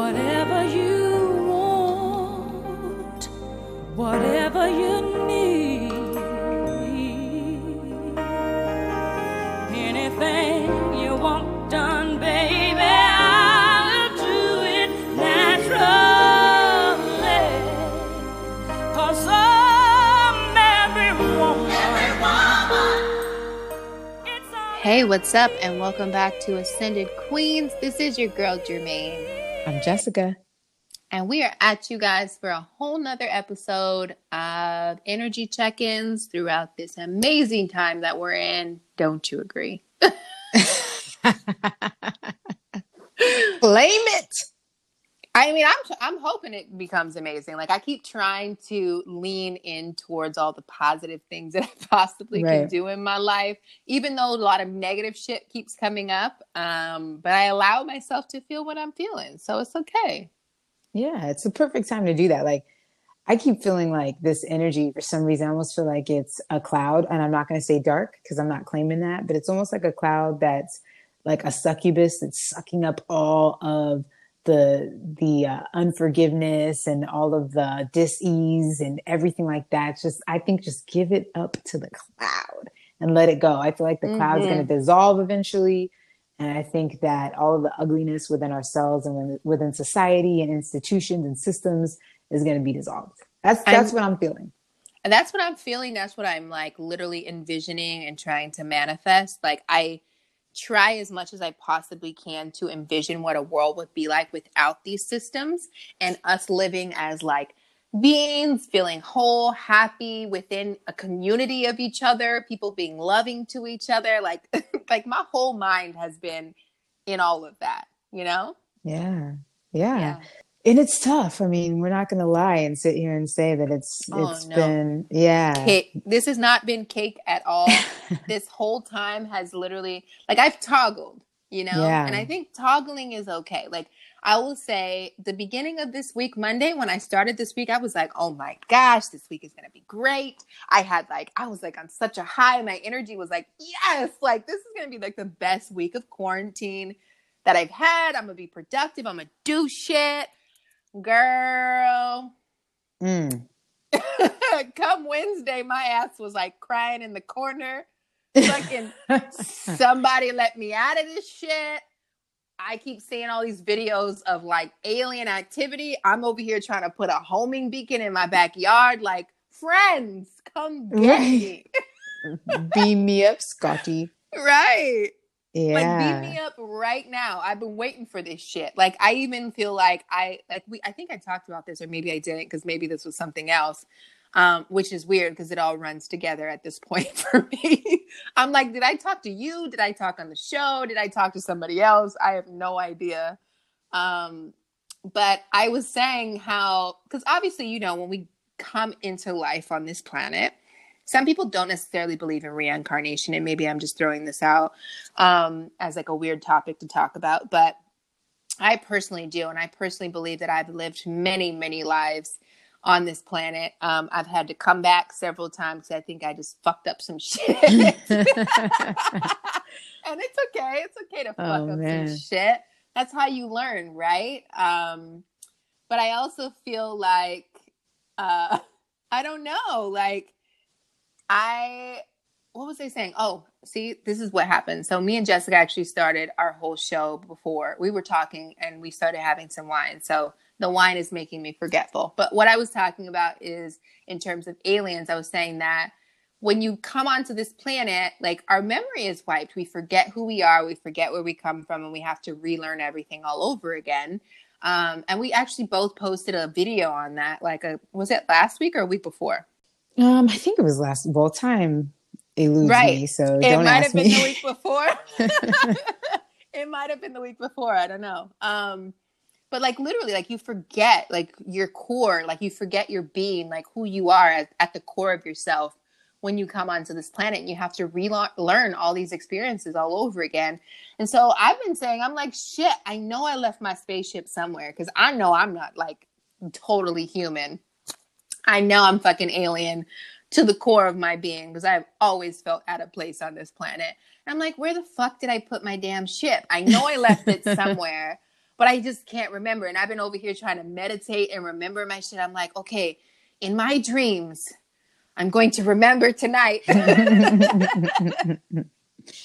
whatever you want, whatever you need, anything you want done, baby, I'll do it naturally. Cause I'm every woman. Hey, what's up? And welcome back to Ascended Queens. This is your girl Jermaine, I'm Jessica. and we are at you guys for a whole nother episode of energy check-ins throughout this amazing time that we're in. Don't you agree? Blame it. I mean, I'm I'm hoping it becomes amazing. Like I keep trying to lean in towards all the positive things that I possibly can do in my life, even though a lot of negative shit keeps coming up. Um, but I allow myself to feel what I'm feeling, so it's okay. Yeah, it's the perfect time to do that. Like, I keep feeling like this energy for some reason. I almost feel like it's a cloud, and I'm not going to say dark because I'm not claiming that, but it's almost like a cloud that's like a succubus that's sucking up all of the the uh, unforgiveness and all of the dis-ease and everything like that. Just I think just give it up to the cloud and let it go. I feel like the cloud's Mhm. going to dissolve eventually. And I think that all of the ugliness within ourselves and within- society and institutions and systems is going to be dissolved. That's I'm- that's what I'm feeling. And that's what I'm feeling. That's what I'm like literally envisioning and trying to manifest. Like I try as much as I possibly can to envision what a world would be like without these systems and us living as like beings, feeling whole, happy within a community of each other, people being loving to each other. Like like my whole mind has been in all of that, you know? Yeah. Yeah. And it's tough. I mean, we're not going to lie and sit here and say that it's Oh, it's no. been yeah. cake. This has not been cake at all. this whole time has literally like I've toggled, you know, Yeah. and I think toggling is okay. Like I will say, the beginning of this week, Monday, when I started this week, I was like, oh my gosh, this week is gonna be great. I had like, I was like on such a high. My energy was like, yes, like this is gonna be like the best week of quarantine that I've had. I'm gonna be productive. I'm gonna do shit, girl. Mm. Come Wednesday, my ass was like crying in the corner. Fucking somebody let me out of this shit. I keep seeing all these videos of like alien activity. I'm over here trying to put a homing beacon in my backyard. Like, friends, come get me. Beam me up, Scotty. right. Yeah. Like beat me up right now. I've been waiting for this shit. Like I even feel like I like we I think I talked about this or maybe I didn't because maybe this was something else. Um, which is weird because it all runs together at this point for me. I'm like, did I talk to you? Did I talk on the show? Did I talk to somebody else? I have no idea. Um, but I was saying how because obviously, you know, when we come into life on this planet, some people don't necessarily believe in reincarnation, and maybe I'm just throwing this out um, as like a weird topic to talk about, but I personally do, and I personally believe that I've lived many, many lives on this planet. Um, I've had to come back several times. I think I just fucked up some shit, and it's okay. It's okay to fuck Oh, up man. some shit. That's how you learn, right? Um, but I also feel like uh, I don't know, like I what was I saying? Oh, see, this is what happened. So me and Jessica actually started our whole show before. We were talking and we started having some wine. So the wine is making me forgetful. But what I was talking about is in terms of aliens, I was saying that when you come onto this planet, like our memory is wiped. We forget who we are, we forget where we come from, and we have to relearn everything all over again. Um, and we actually both posted a video on that. Like, a was it last week or a week before? Um, I think it was last well time eludes Right. me, so it don't might ask have been me. the week before. it might have been the week before. I don't know. Um, but like literally, like you forget like your core, like you forget your being, like who you are at, at the core of yourself when you come onto this planet. And you have to relearn all these experiences all over again. And so I've been saying, I'm like, shit. I know I left my spaceship somewhere because I know I'm not like totally human. I know I'm fucking alien to the core of my being because I've always felt out of place on this planet. And I'm like, where the fuck did I put my damn ship? I know I left it somewhere, but I just can't remember. And I've been over here trying to meditate and remember my shit. I'm like, okay, in my dreams, I'm going to remember tonight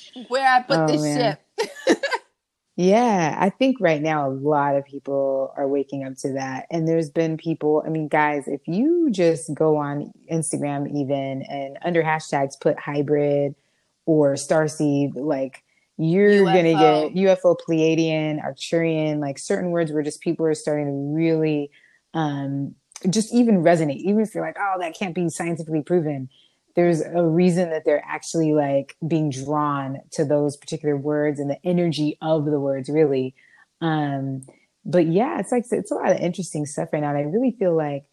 where I put Oh, this man. shit. Yeah, I think right now a lot of people are waking up to that. And there's been people, I mean, guys, if you just go on Instagram even and under hashtags put hybrid or starseed, like you're gonna get UFO Pleiadian, Arcturian, like certain words where just people are starting to really um just even resonate, even if you're like, oh, that can't be scientifically proven there's a reason that they're actually like being drawn to those particular words and the energy of the words really um but yeah it's like it's a lot of interesting stuff right now and i really feel like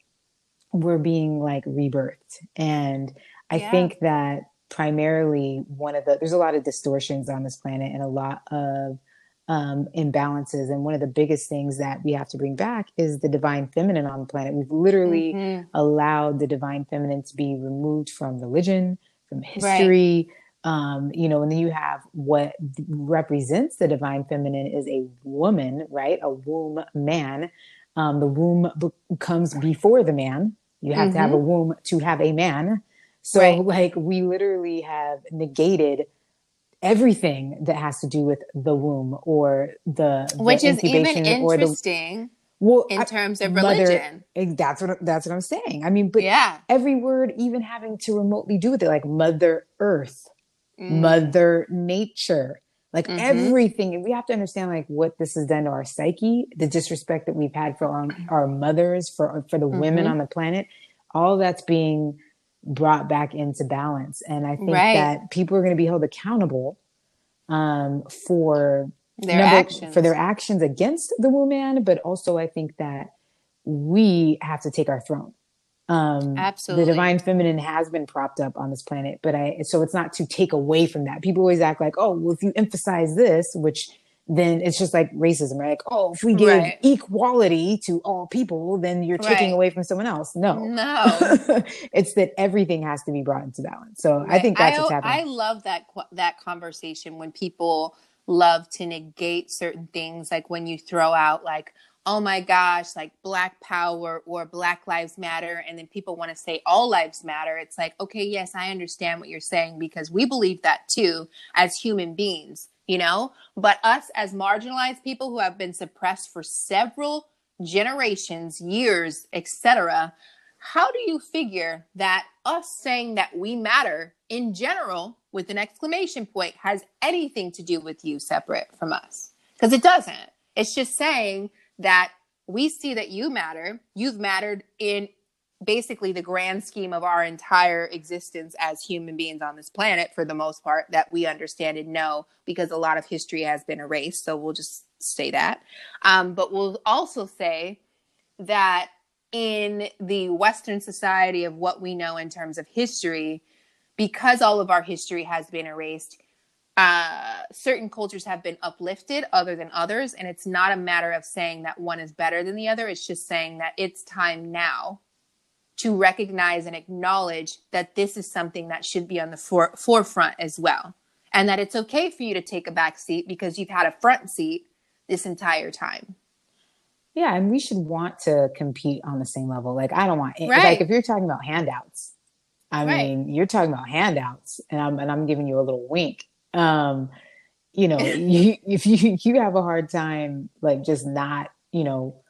we're being like rebirthed and i Yeah. think that primarily one of the there's a lot of distortions on this planet and a lot of um, imbalances and one of the biggest things that we have to bring back is the divine feminine on the planet we've literally Mhm. allowed the divine feminine to be removed from religion, from history. Um, you know, and then you have what represents the divine feminine is a woman, right? A womb man. Um, the womb be- comes before the man. You have to have a womb to have a man. So, Right. like, we literally have negated everything that has to do with the womb or the, the Which is even or the interesting well in terms of religion. eh, that's what that's what I'm saying. I mean, but yeah. every word even having to remotely do with it, like Mother Earth, Mm. Mother Nature, like Mhm. everything. We have to understand like what this has done to our psyche, the disrespect that we've had for our, our mothers, for for the women Mhm. on the planet. All that's being brought back into balance, and I think Right. that people are going to be held accountable um, for Their number- actions. for their actions against the woman, but also I think that we have to take our throne. Um, Absolutely. The divine feminine has been propped up on this planet, but I, so it's not to take away from that. People always act like, oh, well, if you emphasize this, which then it's just like racism, right? Like, oh, if we give Right. equality to all people, then you're taking Right. away from someone else. No, No. it's that everything has to be brought into balance. So I think that's what's I, happening. I love that that conversation when people love to negate certain things, like when you throw out like, "Oh my gosh," like Black Power or Black Lives Matter, and then people want to say all lives matter. It's like, okay, yes, I understand what you're saying because we believe that too as human beings, you know. But us as marginalized people who have been suppressed for several generations, years, etc how do you figure that us saying that we matter in general with an exclamation point has anything to do with you separate from us? Because it doesn't. It's just saying that we see that you matter. You've mattered in basically the grand scheme of our entire existence as human beings on this planet for the most part that we understand and know because a lot of history has been erased so we'll just say that um, but we'll also say that in the Western society of what we know in terms of history, because all of our history has been erased, uh, certain cultures have been uplifted other than others. And it's not a matter of saying that one is better than the other. It's just saying that it's time now to recognize and acknowledge that this is something that should be on the for- forefront as well. And that it's okay for you to take a back seat because you've had a front seat this entire time. Yeah, and we should want to compete on the same level. Like I don't want Right. like if you're talking about handouts, I Right. mean, you're talking about handouts, and I'm and I'm giving you a little wink. Um, you know, you, if you you have a hard time like just not, you know,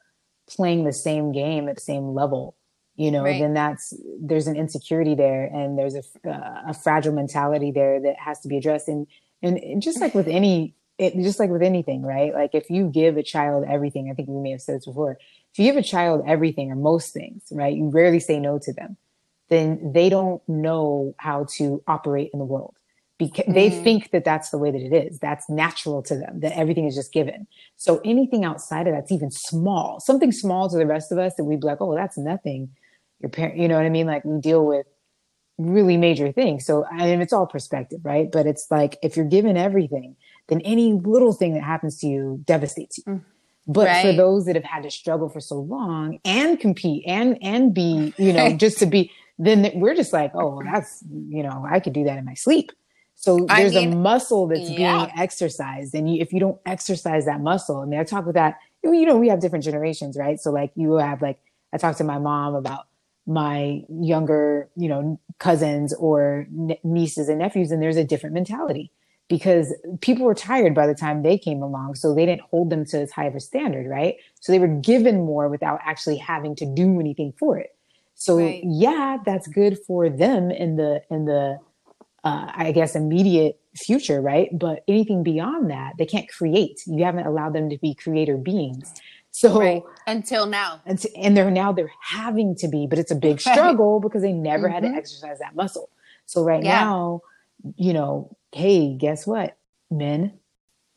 playing the same game at the same level, you know, Right. then that's there's an insecurity there, and there's a uh, a fragile mentality there that has to be addressed, and and just like with any it just like with anything, right? Like if you give a child everything, I think we may have said this before. If you give a child everything or most things, right? You rarely say no to them. Then they don't know how to operate in the world because they Mm. think that that's the way that it is. That's natural to them. That everything is just given. So anything outside of that's even small, something small to the rest of us that we'd be like, oh, that's nothing. Your parent, you know what I mean? Like we deal with really major things. So I mean, it's all perspective, right? But it's like if you're given everything, then any little thing that happens to you devastates you. Mm. But for those that have had to struggle for so long and compete and and be, you know, just to be, then we're just like, oh, well, that's you know, I could do that in my sleep. So I there's a muscle that's yeah. being exercised, and you, if you don't exercise that muscle, I mean, I talk with that you know, we have different generations, right? So like you have like I talked to my mom about my younger, you know, cousins or nieces and nephews, and there's a different mentality because people were tired by the time they came along. So they didn't hold them to as high of a standard, right? So they were given more without actually having to do anything for it. So right. yeah, that's good for them in the in the uh, I guess immediate future, right? But anything beyond that, they can't create. You haven't allowed them to be creator beings. So right. until now, and, and they're now they're having to be, but it's a big struggle because they never mm-hmm. had to mm-hmm. exercise that muscle. So right yeah. now, you know, hey, guess what, men?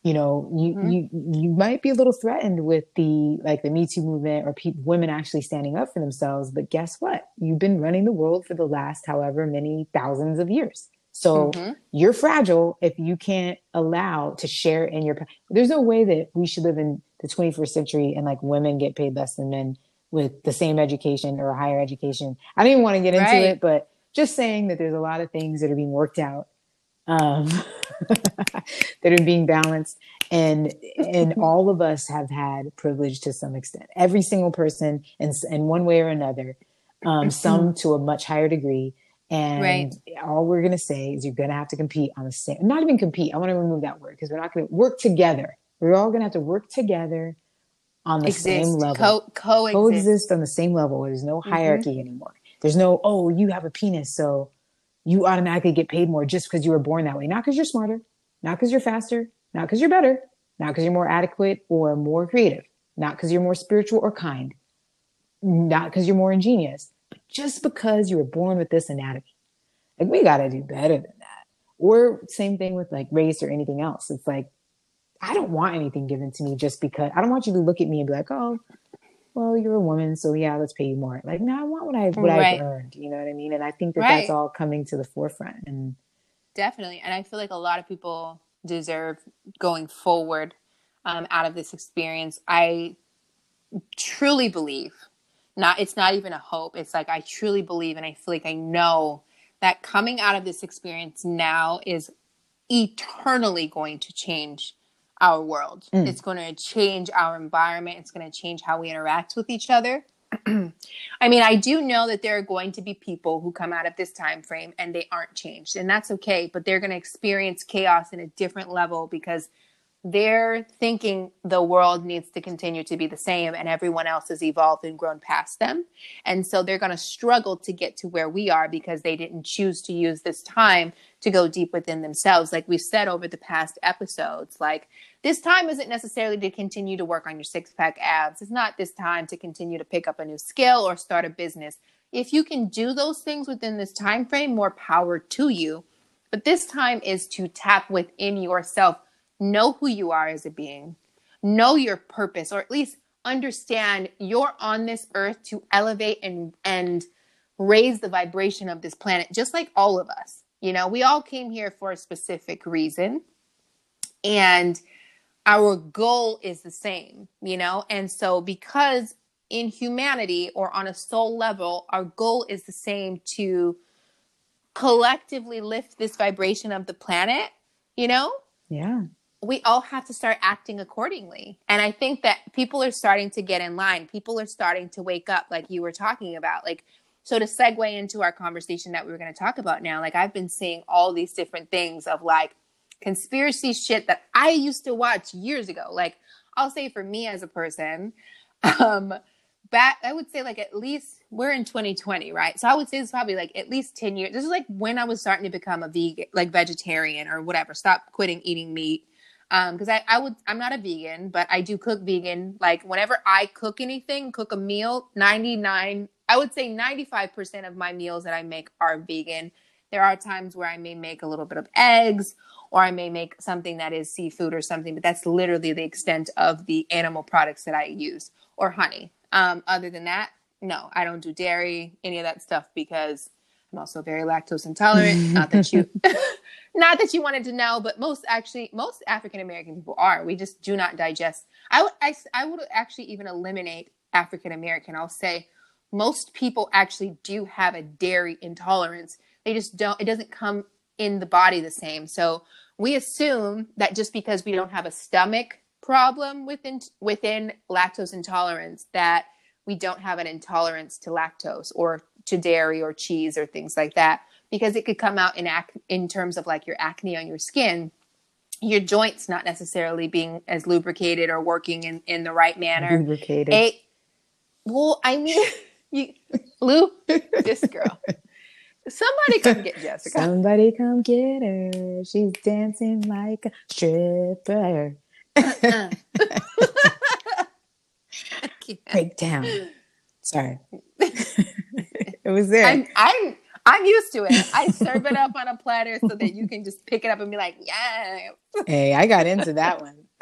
You know, you mm-hmm. you you might be a little threatened with the like the Me Too movement or pe- women actually standing up for themselves, but guess what? You've been running the world for the last however many thousands of years. So mm-hmm. you're fragile if you can't allow to share in your. There's no way that we should live in the 21st century and like women get paid less than men with the same education or a higher education. I didn't even want to get into right. it, but just saying that there's a lot of things that are being worked out um, that are being balanced and and all of us have had privilege to some extent every single person in, in one way or another um, some to a much higher degree and right. all we're going to say is you're going to have to compete on the same not even compete i want to remove that word because we're not going to work together we're all going to have to work together on the Exist. same level Co- coexist. coexist on the same level there's no mm-hmm. hierarchy mm-hmm. anymore there's no oh you have a penis so you automatically get paid more just because you were born that way not because you're smarter not because you're faster not because you're better not because you're more adequate or more creative not because you're more spiritual or kind not because you're more ingenious just because you were born with this anatomy like we got to do better than that or same thing with like race or anything else it's like I don't want anything given to me just because I don't want you to look at me and be like, oh, well, you're a woman, so yeah, let's pay you more. Like, no, I want what I what right. I've earned. You know what I mean? And I think that right. that's all coming to the forefront. And definitely, and I feel like a lot of people deserve going forward um, out of this experience. I truly believe, not it's not even a hope. It's like I truly believe, and I feel like I know that coming out of this experience now is eternally going to change our world. Mm. It's going to change our environment. It's going to change how we interact with each other. I mean, I do know that there are going to be people who come out of this time frame and they aren't changed, and that's okay, but they're going to experience chaos in a different level because they're thinking the world needs to continue to be the same and everyone else has evolved and grown past them. And so they're going to struggle to get to where we are because they didn't choose to use this time to go deep within themselves. Like we said over the past episodes, like this time isn't necessarily to continue to work on your six pack abs. It's not this time to continue to pick up a new skill or start a business. If you can do those things within this time frame, more power to you. But this time is to tap within yourself know who you are as a being, know your purpose, or at least understand you're on this earth to elevate and and raise the vibration of this planet just like all of us. You know we all came here for a specific reason and our goal is the same you know? And so because in humanity or on a soul level our goal is the same to collectively lift this vibration of the planet you know? Yeah we all have to start acting accordingly. And I think that people are starting to get in line. People are starting to wake up, like you were talking about. Like, so to segue into our conversation that we were going to talk about now, like I've been seeing all these different things of like conspiracy shit that I used to watch years ago. Like, I'll say for me as a person, um, back, I would say like at least we're in 2020, right? So I would say it's probably like at least 10 years. This is like when I was starting to become a vegan, like vegetarian or whatever, stop quitting eating meat um because I, I would i'm not a vegan but i do cook vegan. Like whenever i cook anything cook a meal 99 i would say 95% of my meals that i make are vegan. There are times where i may make a little bit of eggs or i may make something that is seafood or something but that's literally the extent of the animal products that i use or honey. Um other than that no i don't do dairy any of that stuff because i'm also very lactose intolerant not that you not that you wanted to know, but most actually, most African American people are. We just do not digest. I would, I, I would actually even eliminate African American. I'll say most people actually do have a dairy intolerance. They just don't, it doesn't come in the body the same. So we assume that just because we don't have a stomach problem within within lactose intolerance that we don't have an intolerance to lactose or to dairy or cheese or things like that because it could come out in ac- in terms of like your acne on your skin your joints not necessarily being as lubricated or working in, in the right manner Lubricated. a well i mean you lou this girl somebody come get jessica Somebody come get her. She's dancing like a stripper. Uh. Breakdown. Sorry. It was there. I'm I'm I'm used to it. I serve it up on a platter so that you can just pick it up and be like, yeah. hey, I got into that one.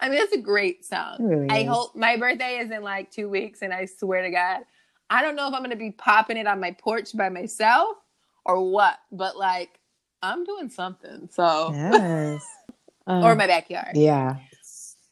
I mean, it's a great song. Really I is. hope my birthday is in like two weeks, and I swear to God, I don't know if I'm gonna be popping it on my porch by myself or what, but like I'm doing something. So Yes. or Um, my backyard. yeah.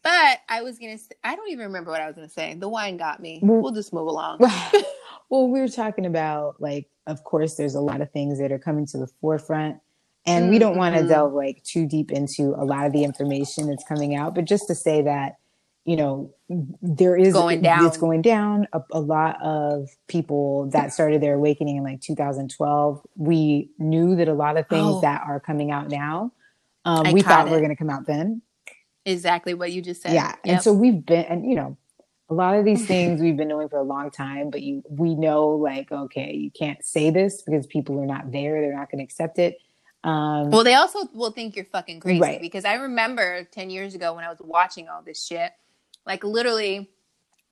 But I was gonna. Say, I don't even remember what I was gonna say. The wine got me. We'll just move along. well, we were talking about like, of course, there's a lot of things that are coming to the forefront, and we don't want to delve like too deep into a lot of the information that's coming out, but just to say that, you know, there is Going down. It's going down. A, a lot of people that started their awakening in like 2012. We knew that a lot of things Oh. that are coming out now, um, we thought were it. going to come out then. Exactly what you just said. Yeah. And so we've been, and you know, a lot of these things we've been knowing for a long time, but you, we know like, okay, you can't say this because people are not there. They're not going to accept it. Um, Well, they also will think you're fucking crazy Right. because I remember 10 years ago when I was watching all this shit, like literally,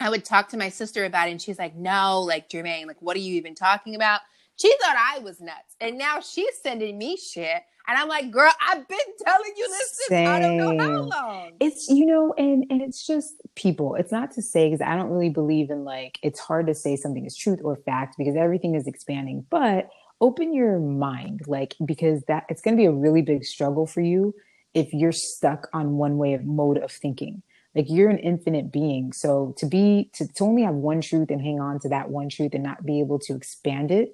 I would talk to my sister about it and she's like, no, like Jermaine, like, what are you even talking about? She thought I was nuts. And now she's sending me shit. And I'm like, girl, I've been telling you this since I don't know how long. it's you know and and it's just people it's not to say because i don't really believe in like it's hard to say something is truth or fact because everything is expanding but open your mind like because that it's going to be a really big struggle for you if you're stuck on one way of mode of thinking like you're an infinite being so to be to, to only have one truth and hang on to that one truth and not be able to expand it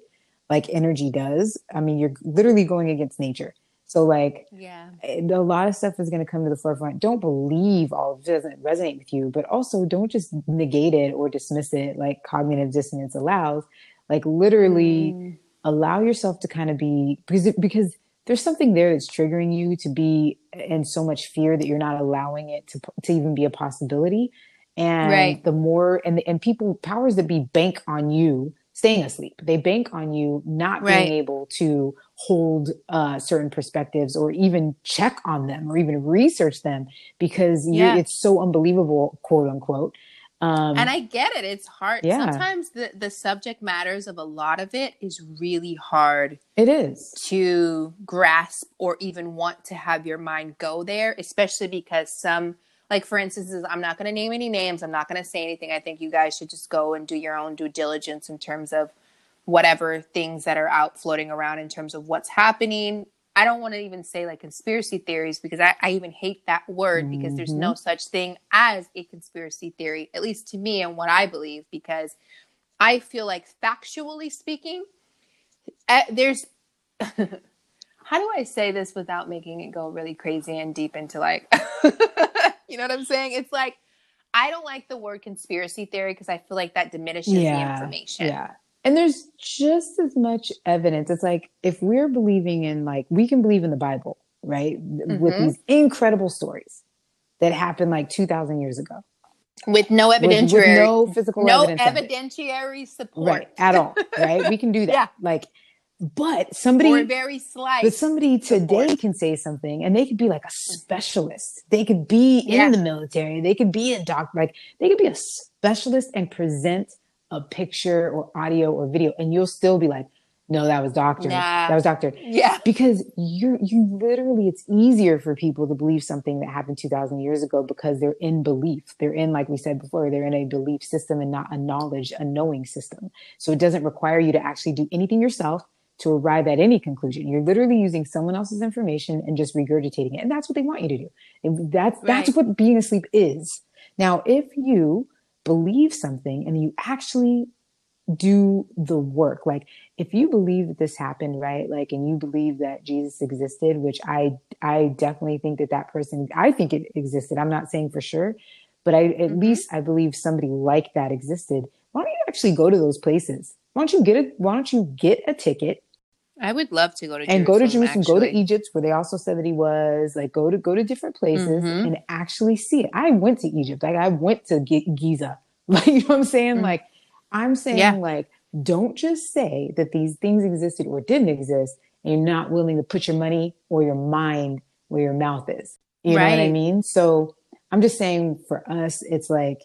like energy does i mean you're literally going against nature so like Yeah. a lot of stuff is going to come to the forefront. Don't believe all of it doesn't resonate with you, but also don't just negate it or dismiss it like cognitive dissonance allows. Like literally Mm. allow yourself to kind of be because because there's something there that's triggering you to be in so much fear that you're not allowing it to to even be a possibility. And Right. the more and the, and people powers that be bank on you staying asleep. They bank on you not Right. being able to hold uh, certain perspectives or even check on them or even research them because you Yeah. it's so unbelievable, quote unquote. Um, and I get it. It's hard. Yeah. Sometimes the, the subject matters of a lot of it is really hard it is. to grasp or even want to have your mind go there, especially because some, like for instance, is- I'm not going to name any names. I'm not going to say anything. I think you guys should just go and do your own due diligence in terms of whatever things that are out floating around in terms of what's happening. I don't want to even say like conspiracy theories because I, I even hate that word because there's no such thing as a conspiracy theory, at least to me and what I believe, because I feel like factually speaking, uh, there's how do I say this without making it go really crazy and deep into like, you know what I'm saying? It's like, I don't like the word conspiracy theory because I feel like that diminishes the information. Yeah. And there's just as much evidence. It's like if we're believing in like we can believe in the Bible, right? With Mhm. these incredible stories that happened like 2000 years ago. With no With, with evidentiary, no physical no evidence. evidentiary support. right at all, right? We can do that. Yeah. Like but somebody or very slight. But somebody today can say something and they could be like a mm-hmm. specialist. They could be Yeah. in the military. They could be a doctor. Like they could be a specialist and present a picture or audio or video. And you'll still be like, no, that was doctor. Nah. That was doctor. yeah. Because you're, you literally, it's easier for people to believe something that happened 2000 years ago because they're in belief. They're in, like we said before, they're in a belief system and not a knowledge, a knowing system. So it doesn't require you to actually do anything yourself to arrive at any conclusion. You're literally using someone else's information and just regurgitating it. And that's what they want you to do. And that's, that's what being asleep is. Now, if you believe something and you actually do the work. Like if you believe that this happened, right? Like, and you believe that Jesus existed, which I, I definitely think that that person, I think it existed. I'm not saying for sure, but I, at Mhm. least I believe somebody like that existed. Why don't you actually go to those places? Why don't you get a, why don't you get a ticket I would love to go to and go to Jerusalem, Jerusalem, go to. Egypt, where they also said that he was. Like, go to go to different places Mhm. and actually see it. I went to Egypt. Like, I went to Gi- Giza. Like, you know what I'm saying? Mm. Like, I'm saying, Yeah. like, don't just say that these things existed or didn't exist, and you're not willing to put your money or your mind where your mouth is. You know what I mean? So, I'm just saying, for us, it's like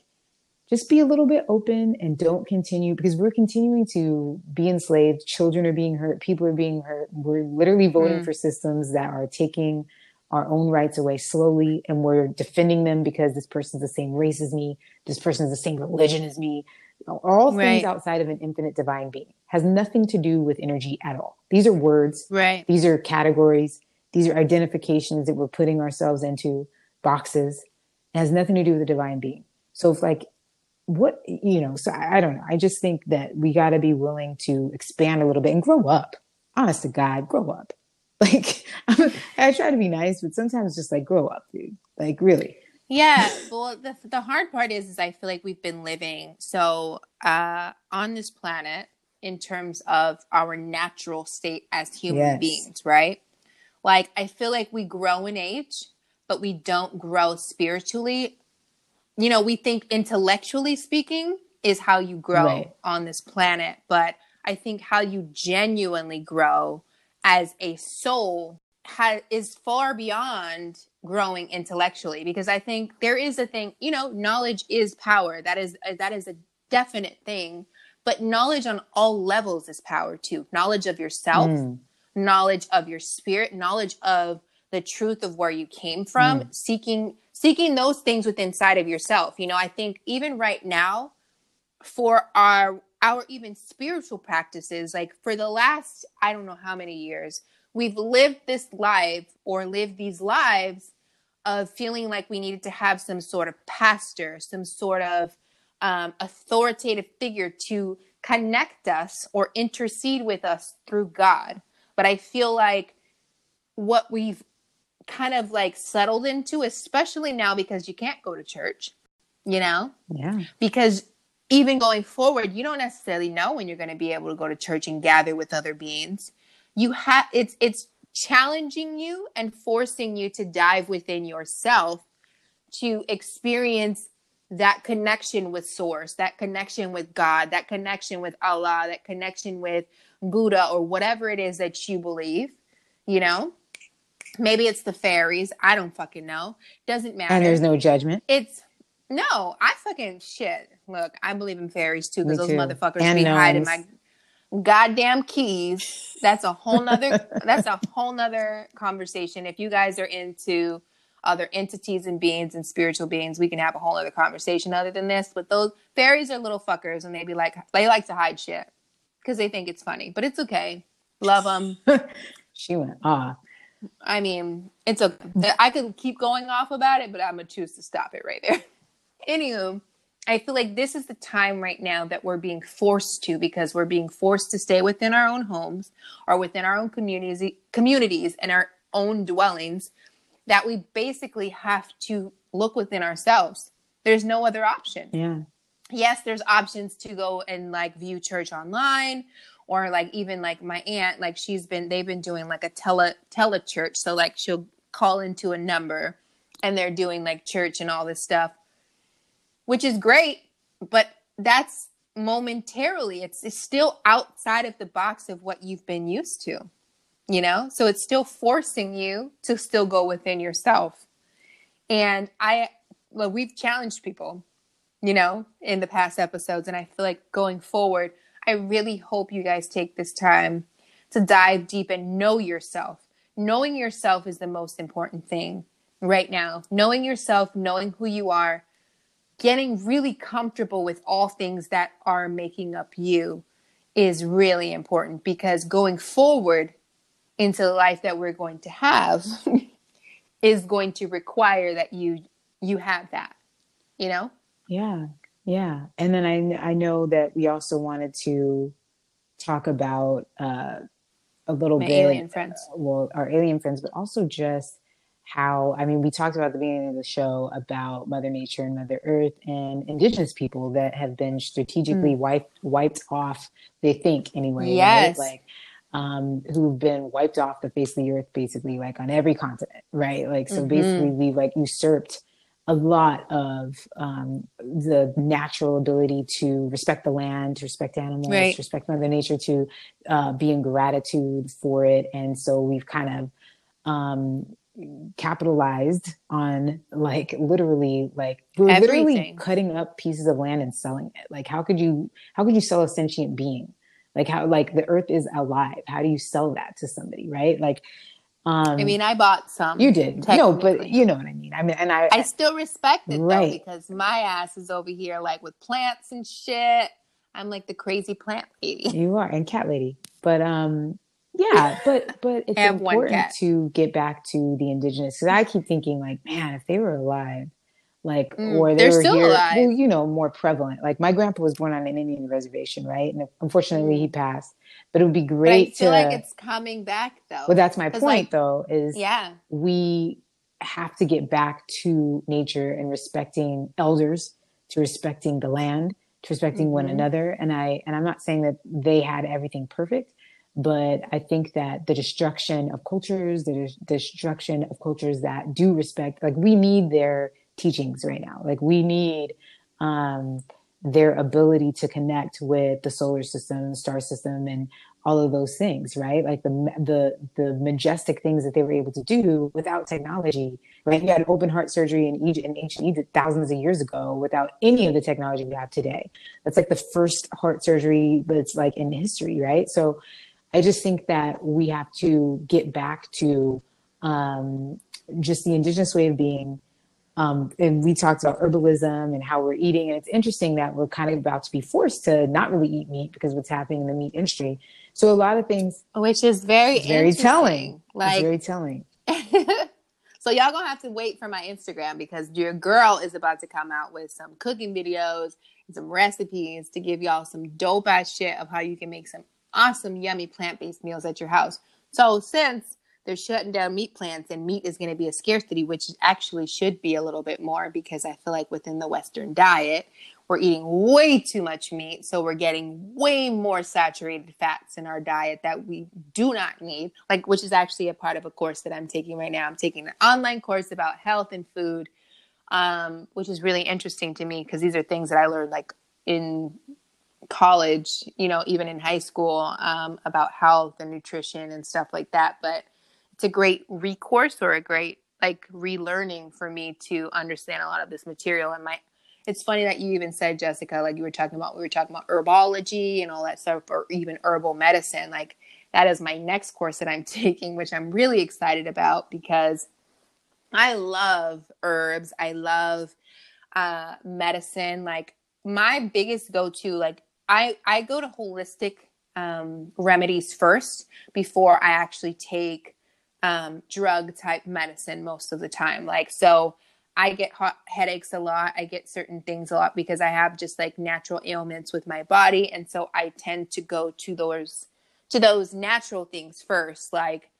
just be a little bit open and don't continue because we're continuing to be enslaved. Children are being hurt. People are being hurt. We're literally voting Mm. for systems that are taking our own rights away slowly and we're defending them because this person's the same race as me. This person's the same religion as me. All things outside of an infinite divine being has nothing to do with energy at all. These are words. Right. These are categories. These are identifications that we're putting ourselves into boxes. It has nothing to do with the divine being. So if like what you know, so I, I don't know. I just think that we got to be willing to expand a little bit and grow up. Honest to God, grow up. Like I try to be nice, but sometimes just like grow up, dude. Like really. Yeah. Well, the, the hard part is, is I feel like we've been living so uh, on this planet in terms of our natural state as human Yes. beings, right? Like I feel like we grow in age, but we don't grow spiritually. You know, we think intellectually speaking is how you grow Right. on this planet, but I think how you genuinely grow as a soul ha- is far beyond growing intellectually because I think there is a thing, you know, knowledge is power. That is that is a definite thing, but knowledge on all levels is power too. Knowledge of yourself, Mm. knowledge of your spirit, knowledge of the truth of where you came from, Mm. seeking seeking those things within inside of yourself. You know, I think even right now for our our even spiritual practices like for the last I don't know how many years we've lived this life or lived these lives of feeling like we needed to have some sort of pastor, some sort of um, authoritative figure to connect us or intercede with us through God. But I feel like what we've kind of like settled into, especially now because you can't go to church, you know, Yeah. because even going forward, you don't necessarily know when you're going to be able to go to church and gather with other beings. You have it's it's challenging you and forcing you to dive within yourself to experience that connection with source, that connection with God, that connection with Allah, that connection with Buddha or whatever it is that you believe, you know? Maybe it's the fairies, I don't fucking know. Doesn't matter And there's no judgment. it's no, I fucking shit. Look, I believe in fairies too because those too. motherfuckers And be hiding my goddamn keys. That's a whole nother. that's a whole nother conversation. If you guys are into other entities and beings and spiritual beings, we can have a whole other conversation other than this. But those fairies are little fuckers, and they be like they like to hide shit because they think it's funny. But it's okay. Love them. She went, ah. I mean, it's a. I could keep going off about it, but I'm gonna choose to stop it right there. Anywho, I feel like this is the time right now that we're being forced to because we're being forced to stay within our own homes or within our own communities, communities and our own dwellings. That we basically have to look within ourselves. There's no other option Yeah. yes there's options to go and like view church online or like even like my aunt like she's been they've been doing like a tele tele church so like she'll call into a number and they're doing like church and all this stuff which is great but that's momentarily it's, it's still outside of the box of what you've been used to you know so it's still forcing you to still go within yourself and i well, we've challenged people you know, in the past episodes. And I feel like going forward, I really hope you guys take this time to dive deep and know yourself. Knowing yourself is the most important thing right now. Knowing yourself, knowing who you are, getting really comfortable with all things that are making up you is really important because going forward into the life that we're going to have is going to require that you you have that you know Yeah. Yeah. And then I, I know that we also wanted to talk about uh, a little My bit, alien friends. well, our alien friends, but also just how, I mean, we talked about the beginning of the show about Mother Nature and Mother Earth and indigenous people that have been strategically wiped, wiped off, they think anyway. right? Yes. Like, um, who've been wiped off the face of the earth, basically, like on every continent, right? Like, so Mhm. basically, we've like usurped a lot of um, the natural ability to respect the land, to respect animals, Right. to respect Mother Nature, to uh, be in gratitude for it. And so we've kind of um, capitalized on like literally like we're literally cutting up pieces of land and selling it. Like how could you how could you sell a sentient being? Like how like the earth is alive. How do you sell that to somebody, right? Like um I mean, I bought some. you did. No, but you know what I mean. I mean and I, I still respect it Right. though because my ass is over here like with plants and shit. I'm like the crazy plant lady. You are, and cat lady. But um, yeah, but but it's I have one important to get back to the indigenous because I keep thinking like, man, if they were alive, like Mm, or they they're were still here, alive. well, you know, more prevalent. Like my grandpa was born on an Indian reservation, right? And unfortunately, he passed. But it would be Mm. But I great feel to. like it's coming back though. well, that's my point, like, though. Is yeah. we have to get back to nature and respecting elders, to respecting the land, to respecting one Mhm. another. And I and I'm not saying that they had everything perfect, but I think that the destruction of cultures, the des- destruction of cultures that do respect, like we need their teachings right now. Like we need um, their ability to connect with the solar system, star system, and all of those things, right? Like the the the majestic things that they were able to do without technology, right? You had open heart surgery in Egypt, in ancient Egypt, thousands of years ago, without any of the technology we have today. That's like the first heart surgery that's like in history, right? So, I just think that we have to get back to um, just the indigenous way of being. Um, and we talked about herbalism and how we're eating. And it's interesting that we're kind of about to be forced to not really eat meat because what's happening in the meat industry. So a lot of things, Which is very very telling. Like it's very telling. so y'all gonna have to wait for my Instagram because your girl is about to come out with some cooking videos and some recipes to give y'all some dope ass shit of how you can make some awesome, yummy plant based meals at your house. So since they're shutting down meat plants and meat is going to be a scarcity, which actually should be a little bit more because I feel like within the Western diet, we're eating way too much meat. So we're getting way more saturated fats in our diet that we do not need, like, which is actually a part of a course that I'm taking right now. I'm taking an online course about health and food, um, which is really interesting to me because these are things that I learned like in college, you know, even in high school um, about health and nutrition and stuff like that. But it's a great recourse or a great like relearning for me to understand a lot of this material. And my it's funny that you even said jessica like you were talking about we were talking about herbology and all that stuff or even herbal medicine. Like that is my next course that i'm taking which i'm really excited about because i love herbs. I love uh medicine. Like my biggest go-to like i i go to holistic um remedies first before i actually take um, drug type medicine most of the time. Like, so I get hot headaches a lot. I get certain things a lot because I have just like natural ailments with my body. And so I tend to go to those, to those natural things first, like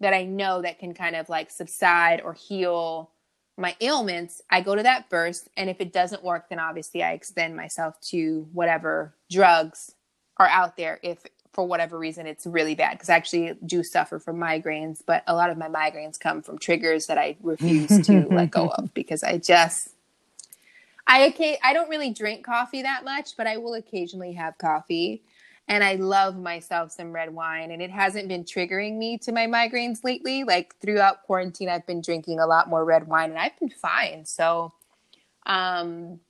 that I know that can kind of like subside or heal my ailments. I go to that first. And if it doesn't work, then obviously I extend myself to whatever drugs are out there if for whatever reason it's really bad because I actually do suffer from migraines, but a lot of my migraines come from triggers that I refuse to let go of because I just I okay I don't really drink coffee that much, but I will occasionally have coffee. And I love myself some red wine, and it hasn't been triggering me to my migraines lately. Like throughout quarantine, I've been drinking a lot more red wine, and I've been fine. So, um,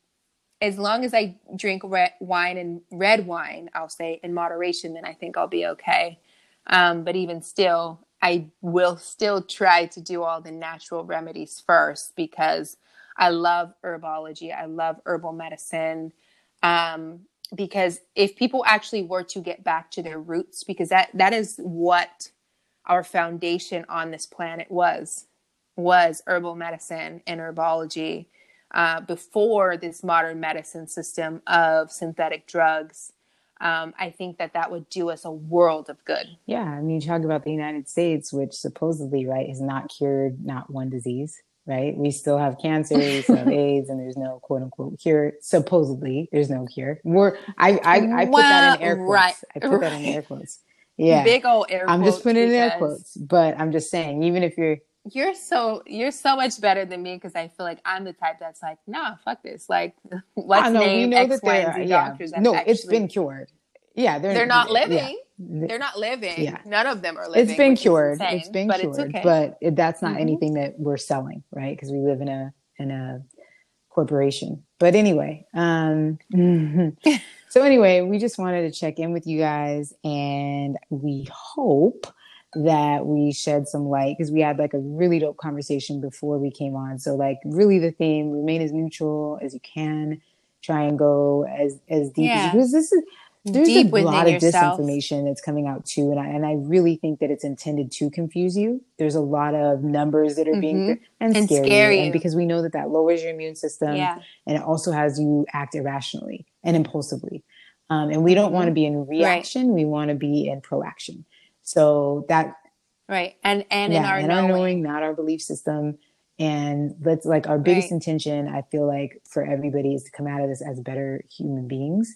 as long as I drink red wine and red wine, I'll say in moderation, then I think I'll be okay. Um, but even still, I will still try to do all the natural remedies first because I love herbology. I love herbal medicine. Um, because if people actually were to get back to their roots, because that that is what our foundation on this planet was was herbal medicine and herbology uh, before this modern medicine system of synthetic drugs. Um, I think that that would do us a world of good. Yeah, I mean, you talk about the United States, which supposedly, right, has not cured not one disease, right? We still have cancer, we still have AIDS, and there's no quote unquote cure. Supposedly, there's no cure. We're I I, I put that in air quotes. right, I put that in air quotes. Yeah, Big old air quotes I'm just putting it in air quotes, but I'm just saying, even if you're You're so you're so much better than me because I feel like I'm the type that's like, nah, fuck this. Like, let's know we name know X, Y, and Z yeah. doctors. No, it's actually- been cured. Yeah, they're They're not yeah. living. They're not living. Yeah. None of them are living. it's been cured. insane, It's been but cured, It's okay. but it, that's not Mhm. anything that we're selling, right? Because we live in a in a corporation. But anyway, um, so anyway, we just wanted to check in with you guys, and we hope that we shed some light because we had like a really dope conversation before we came on. So like, really, the theme: remain as neutral as you can. Try and go as as deep Yeah. as because this is there's Deep a lot of yourself. disinformation that's coming out too and I, and I really think that it's intended to confuse you there's a lot of numbers that are being Mhm. and, And scare, scare you. you. and because we know that that lowers your immune system yeah. and it also has you act irrationally and impulsively um, and we don't want to be in reaction we want to be in proaction so that Right. And and in our and knowing. our knowing, not our belief system. And let's like our biggest Right. intention, I feel like for everybody is to come out of this as better human beings,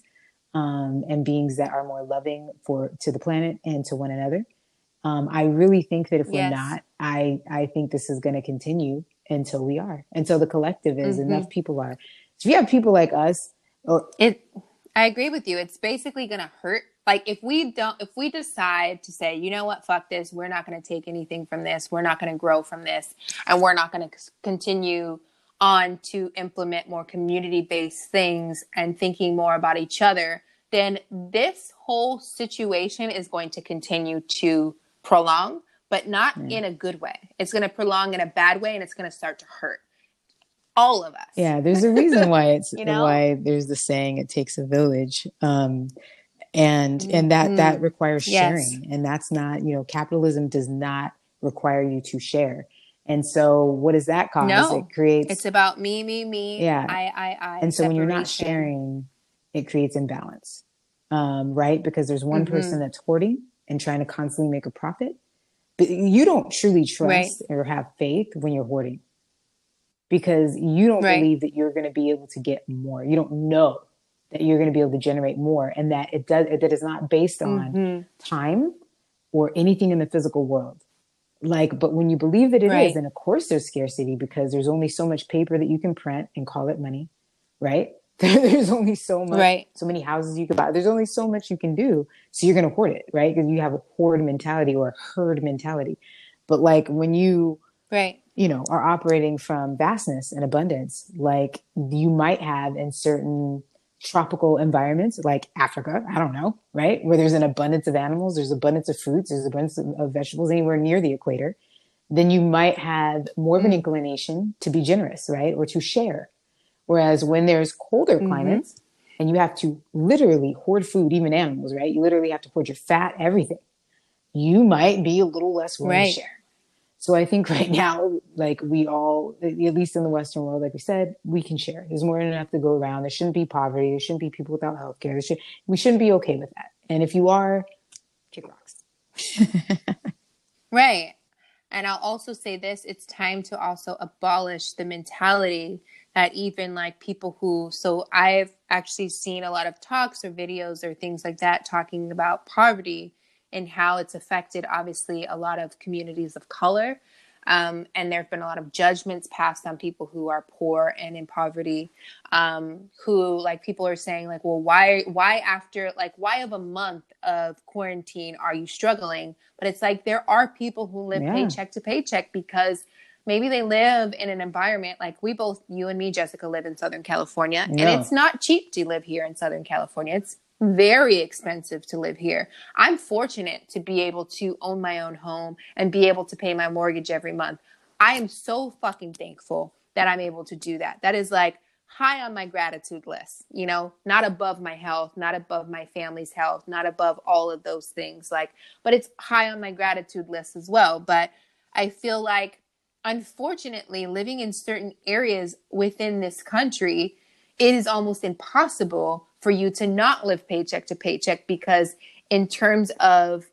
um, and beings that are more loving for to the planet and to one another. Um, I really think that if we're not, I I think this is going to continue until we are, until the collective is Mhm. enough people are. So if you have people like us, or it i agree with you it's basically going to hurt like if we don't if we decide to say you know what fuck this we're not going to take anything from this we're not going to grow from this and we're not going to continue on to implement more community based things and thinking more about each other then this whole situation is going to continue to prolong but not Mm. in a good way it's going to prolong in a bad way and it's going to start to hurt all of us Yeah, there's a reason why it's You know? why there's the saying it takes a village. Um and and that that requires Yes. sharing and that's not, you know, capitalism does not require you to share. And so what does that cause? No, it creates It's about me, me, me. Yeah. I, I, I. and so when you're not sharing, it creates imbalance. Um, right? Because there's one Mhm. person that's hoarding and trying to constantly make a profit. But you don't truly trust or have faith when you're hoarding because you don't Right. believe that you're going to be able to get more. You don't know that you're going to be able to generate more and that it does that is not based on Mhm. time or anything in the physical world. Like, but when you believe that it is, Right. then of course there's scarcity because there's only so much paper that you can print and call it money, right? there's only so much, Right. so many houses you can buy. There's only so much you can do. So you're going to hoard it, right? Because you have a hoard mentality or a herd mentality. But like when you, Right. you know, are operating from vastness and abundance, like you might have in certain tropical environments like Africa, I don't know, right? Where there's an abundance of animals, there's abundance of fruits, there's abundance of, of vegetables anywhere near the equator, then you might have more of an Mm. inclination to be generous, right? Or to share. Whereas when there's colder Mhm. climates and you have to literally hoard food, even animals, right? You literally have to hoard your fat, everything. You might be a little less willing Right. to share. So I think right now, like we all, at least in the Western world, like we said, we can share. There's more than enough to go around. There shouldn't be poverty. There shouldn't be people without health care. Should, we shouldn't be okay with that. And if you are, kick rocks. Right. And I'll also say this it's time to also abolish the mentality that even like people who, so I've actually seen a lot of talks or videos or things like that talking about poverty and how it's affected obviously a lot of communities of color. Um, and there have been a lot of judgments passed on people who are poor and in poverty um, who like people are saying like well why why after like why of a month of quarantine are you struggling but it's like there are people who live Yeah. paycheck to paycheck because maybe they live in an environment like we both you and me jessica live in southern california Yeah. and it's not cheap to live here in southern california it's very expensive to live here. I'm fortunate to be able to own my own home and be able to pay my mortgage every month. I am so fucking thankful that i'm able to do that. That is like high on my gratitude list you know? Not above my health not above my family's health not above all of those things like but it's high on my gratitude list as well. But i feel like unfortunately, living in certain areas within this country, it is almost impossible for you to not live paycheck to paycheck because, in terms of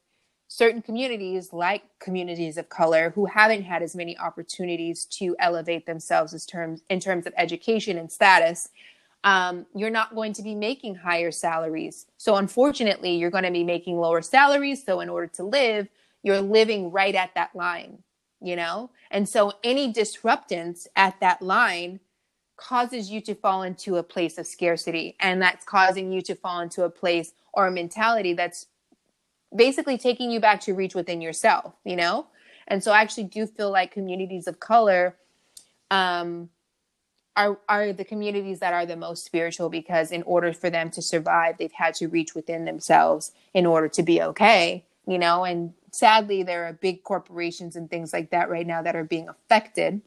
certain communities, like communities of color, who haven't had as many opportunities to elevate themselves as terms in terms of education and status, um, you're not going to be making higher salaries. So, unfortunately, you're going to be making lower salaries. So, in order to live, you're living right at that line, you know? And so, any disruptance at that line causes you to fall into a place of scarcity. And that's causing you to fall into a place or a mentality that's basically taking you back to reach within yourself, you know? And so, I actually do feel like communities of color, um, are are the communities that are the most spiritual because in order for them to survive they've had to reach within themselves in order to be okay you know and sadly there are big corporations and things like that right now that are being affected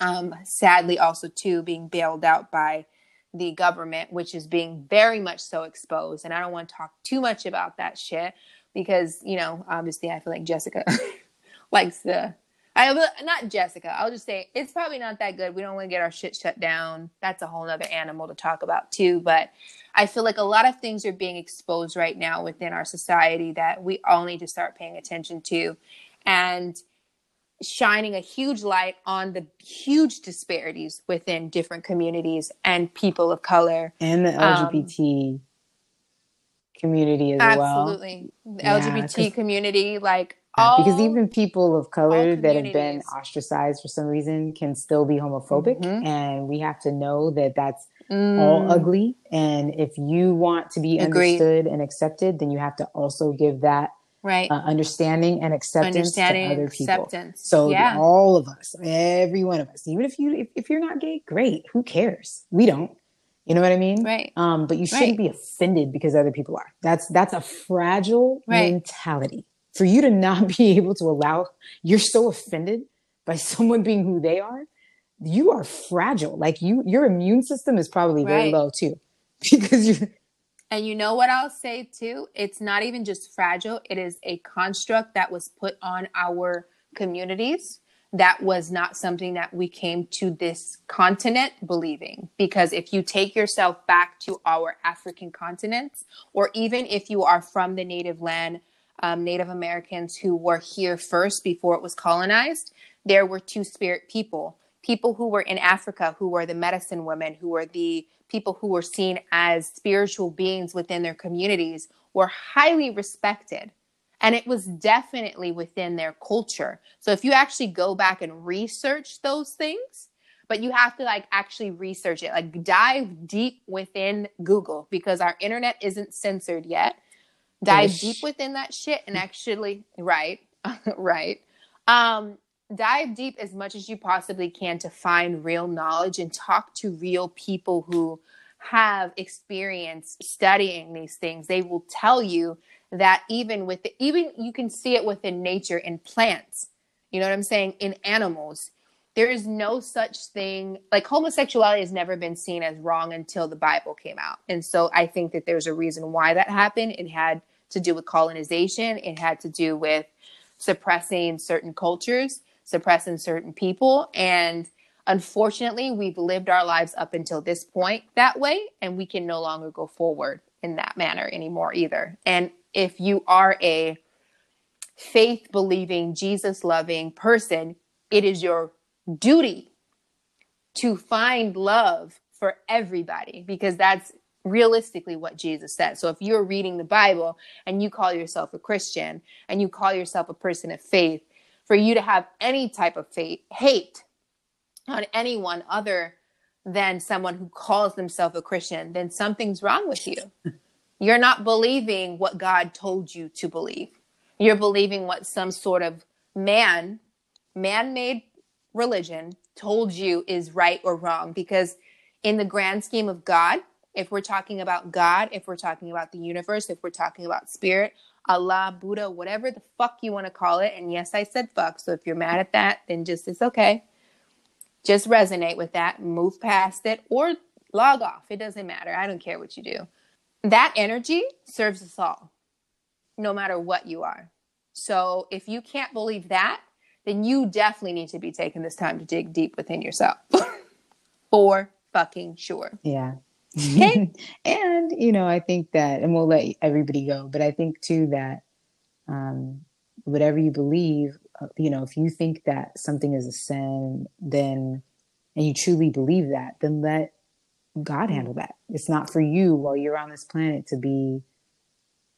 um, sadly also too being bailed out by the government which is being very much so exposed and i don't want to talk too much about that shit because you know obviously i feel like jessica likes the I not Jessica. I'll just say it's probably not that good. We don't want to get our shit shut down. That's a whole other animal to talk about too. But I feel like a lot of things are being exposed right now within our society that we all need to start paying attention to, and shining a huge light on the huge disparities within different communities and people of color and the LGBT um, community as absolutely. well. Absolutely, the yeah, LGBT community, like all because even people of color that have been ostracized for some reason can still be homophobic mm-hmm. and we have to know that that's mm. all ugly and if you want to be Agreed. understood and accepted then you have to also give that right uh, understanding and acceptance understanding to other acceptance. people so yeah. all of us every one of us even if you if, if you're not gay great who cares we don't you know what I mean? Right. Um, but you shouldn't right. be offended because other people are. That's that's a fragile right. mentality for you to not be able to allow you're so offended by someone being who they are you are fragile like you your immune system is probably very right. low too because you and you know what I'll say too? It's not even just fragile, it is a construct that was put on our communities. That was not something that we came to this continent believing. Because if you take yourself back to our African continents, or even if you are from the native land um, Native Americans who were here first before it was colonized, there were two spirit people. People who were in Africa, who were the medicine women, who were the people who were seen as spiritual beings within their communities, were highly respected. And it was definitely within their culture. So if you actually go back and research those things, but you have to like actually research it, like dive deep within Google because our internet isn't censored yet dive deep within that shit and actually right right um dive deep as much as you possibly can to find real knowledge and talk to real people who have experience studying these things. They will tell you that even with the, even you can see it within nature in plants you know what i'm saying in animals. There is no such thing like homosexuality has never been seen as wrong until the bible came out. And so i think that there's a reason why that happened. It had to do with colonization, it had to do with suppressing certain cultures, suppressing certain people. And unfortunately, we've lived our lives up until this point that way, and we can no longer go forward in that manner anymore either. And if you are a faith believing, Jesus loving person, it is your duty to find love for everybody because that's realistically what Jesus said. So if you're reading the Bible and you call yourself a Christian and you call yourself a person of faith, for you to have any type of faith, hate on anyone other than someone who calls themselves a Christian, then something's wrong with you. You're not believing what God told you to believe. You're believing what some sort of man, man made religion told you is right or wrong. Because in the grand scheme of God, if we're talking about God, if we're talking about the universe, if we're talking about spirit, Allah, Buddha, whatever the fuck you want to call it. And yes, I said fuck. So if you're mad at that, then just it's okay. Just resonate with that, move past it, or log off. It doesn't matter. I don't care what you do. That energy serves us all, no matter what you are. So if you can't believe that, then you definitely need to be taking this time to dig deep within yourself. For fucking sure. Yeah. Okay. and, you know, I think that, and we'll let everybody go, but I think too that um, whatever you believe, uh, you know, if you think that something is a sin, then, and you truly believe that, then let God handle that. It's not for you while you're on this planet to be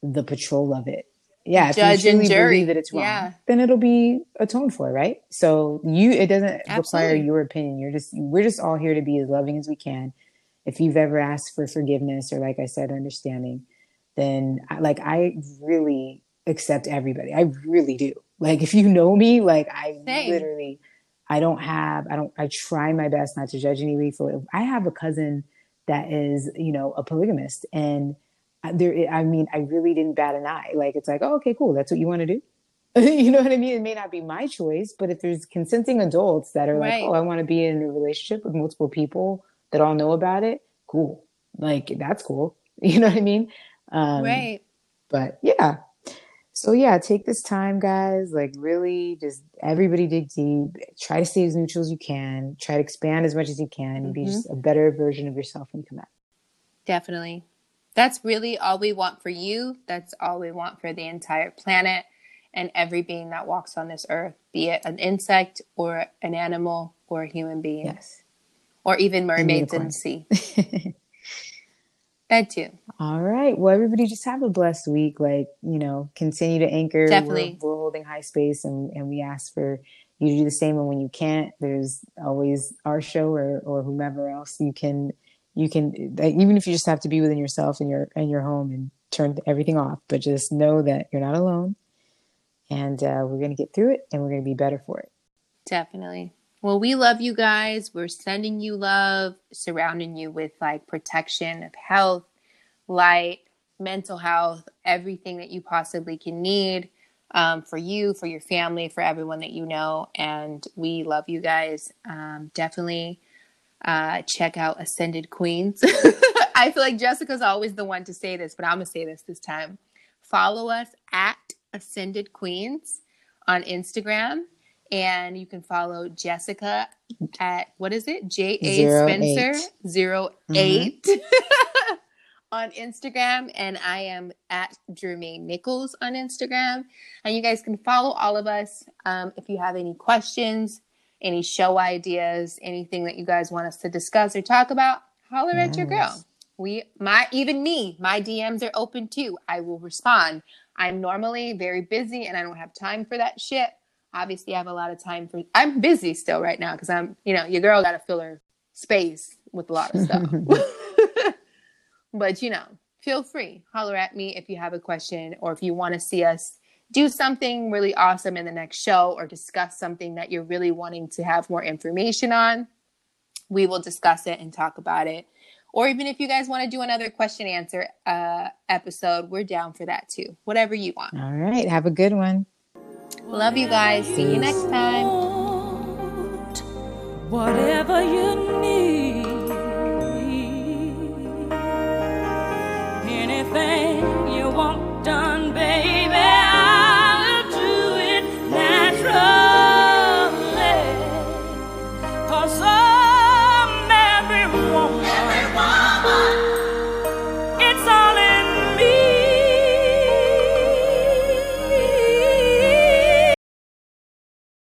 the patrol of it. Yeah, if Judge you and jury. believe that it's wrong, Yeah. then it'll be atoned for, right? So you, it doesn't require Absolutely. your opinion. You're just, we're just all here to be as loving as we can. If you've ever asked for forgiveness or, like I said, understanding, then I- like I really accept everybody. I really do. Like if you know me, like I Same. literally, I don't have, I don't, I try my best not to judge anybody for. I have a cousin that is, you know, a polygamist, and uh, there, I mean, I really didn't bat an eye. Like it's like, oh, okay, cool, that's what you want to do. you know what I mean? It may not be my choice, but if there's consenting adults that are Right. like, oh, I want to be in a relationship with multiple people that all know about it, cool. Like that's cool. You know what I mean? Um, right. but yeah so yeah take this time guys like really just everybody dig deep try to stay as neutral as you can try to expand as much as you can and be just a better version of yourself when you come out Definitely. That's really all we want for you. That's all we want for the entire planet and every being that walks on this earth, be it an insect or an animal or a human being yes or even mermaids in the sea. that too. all right well everybody just have a blessed week like you know continue to anchor Definitely. we're, we're holding high space and, and we ask for you to do the same and when you can't there's always our show or, or whomever else you can you can like, even if you just have to be within yourself and your and your home and turn everything off but just know that you're not alone and uh, we're going to get through it and we're going to be better for it Definitely. Well, we love you guys. We're sending you love, surrounding you with like protection of health, light, mental health, everything that you possibly can need um, for you, for your family, for everyone that you know. And we love you guys. Um, definitely uh, check out Ascended Queens. I feel like Jessica's always the one to say this, but I'm going to say this this time. Follow us at Ascended Queens on Instagram. And you can follow Jessica at what is it? J A Spencer eight. zero Mhm. on Instagram. And I am at Jermaine Nichols on Instagram. And you guys can follow all of us. Um, if you have any questions, any show ideas, anything that you guys want us to discuss or talk about, holler at your girl. We my even me, my DMs are open too. I will respond. I'm normally very busy and I don't have time for that shit. Obviously, I have a lot of time for I'm busy still right now because I'm, you know, your girl gotta fill her space with a lot of stuff. but you know, feel free. Holler at me if you have a question or if you want to see us do something really awesome in the next show or discuss something that you're really wanting to have more information on. We will discuss it and talk about it. Or even if you guys want to do another question answer uh, episode, we're down for that too. Whatever you want. all right have a good one Love you guys. See you next time. Whatever you need.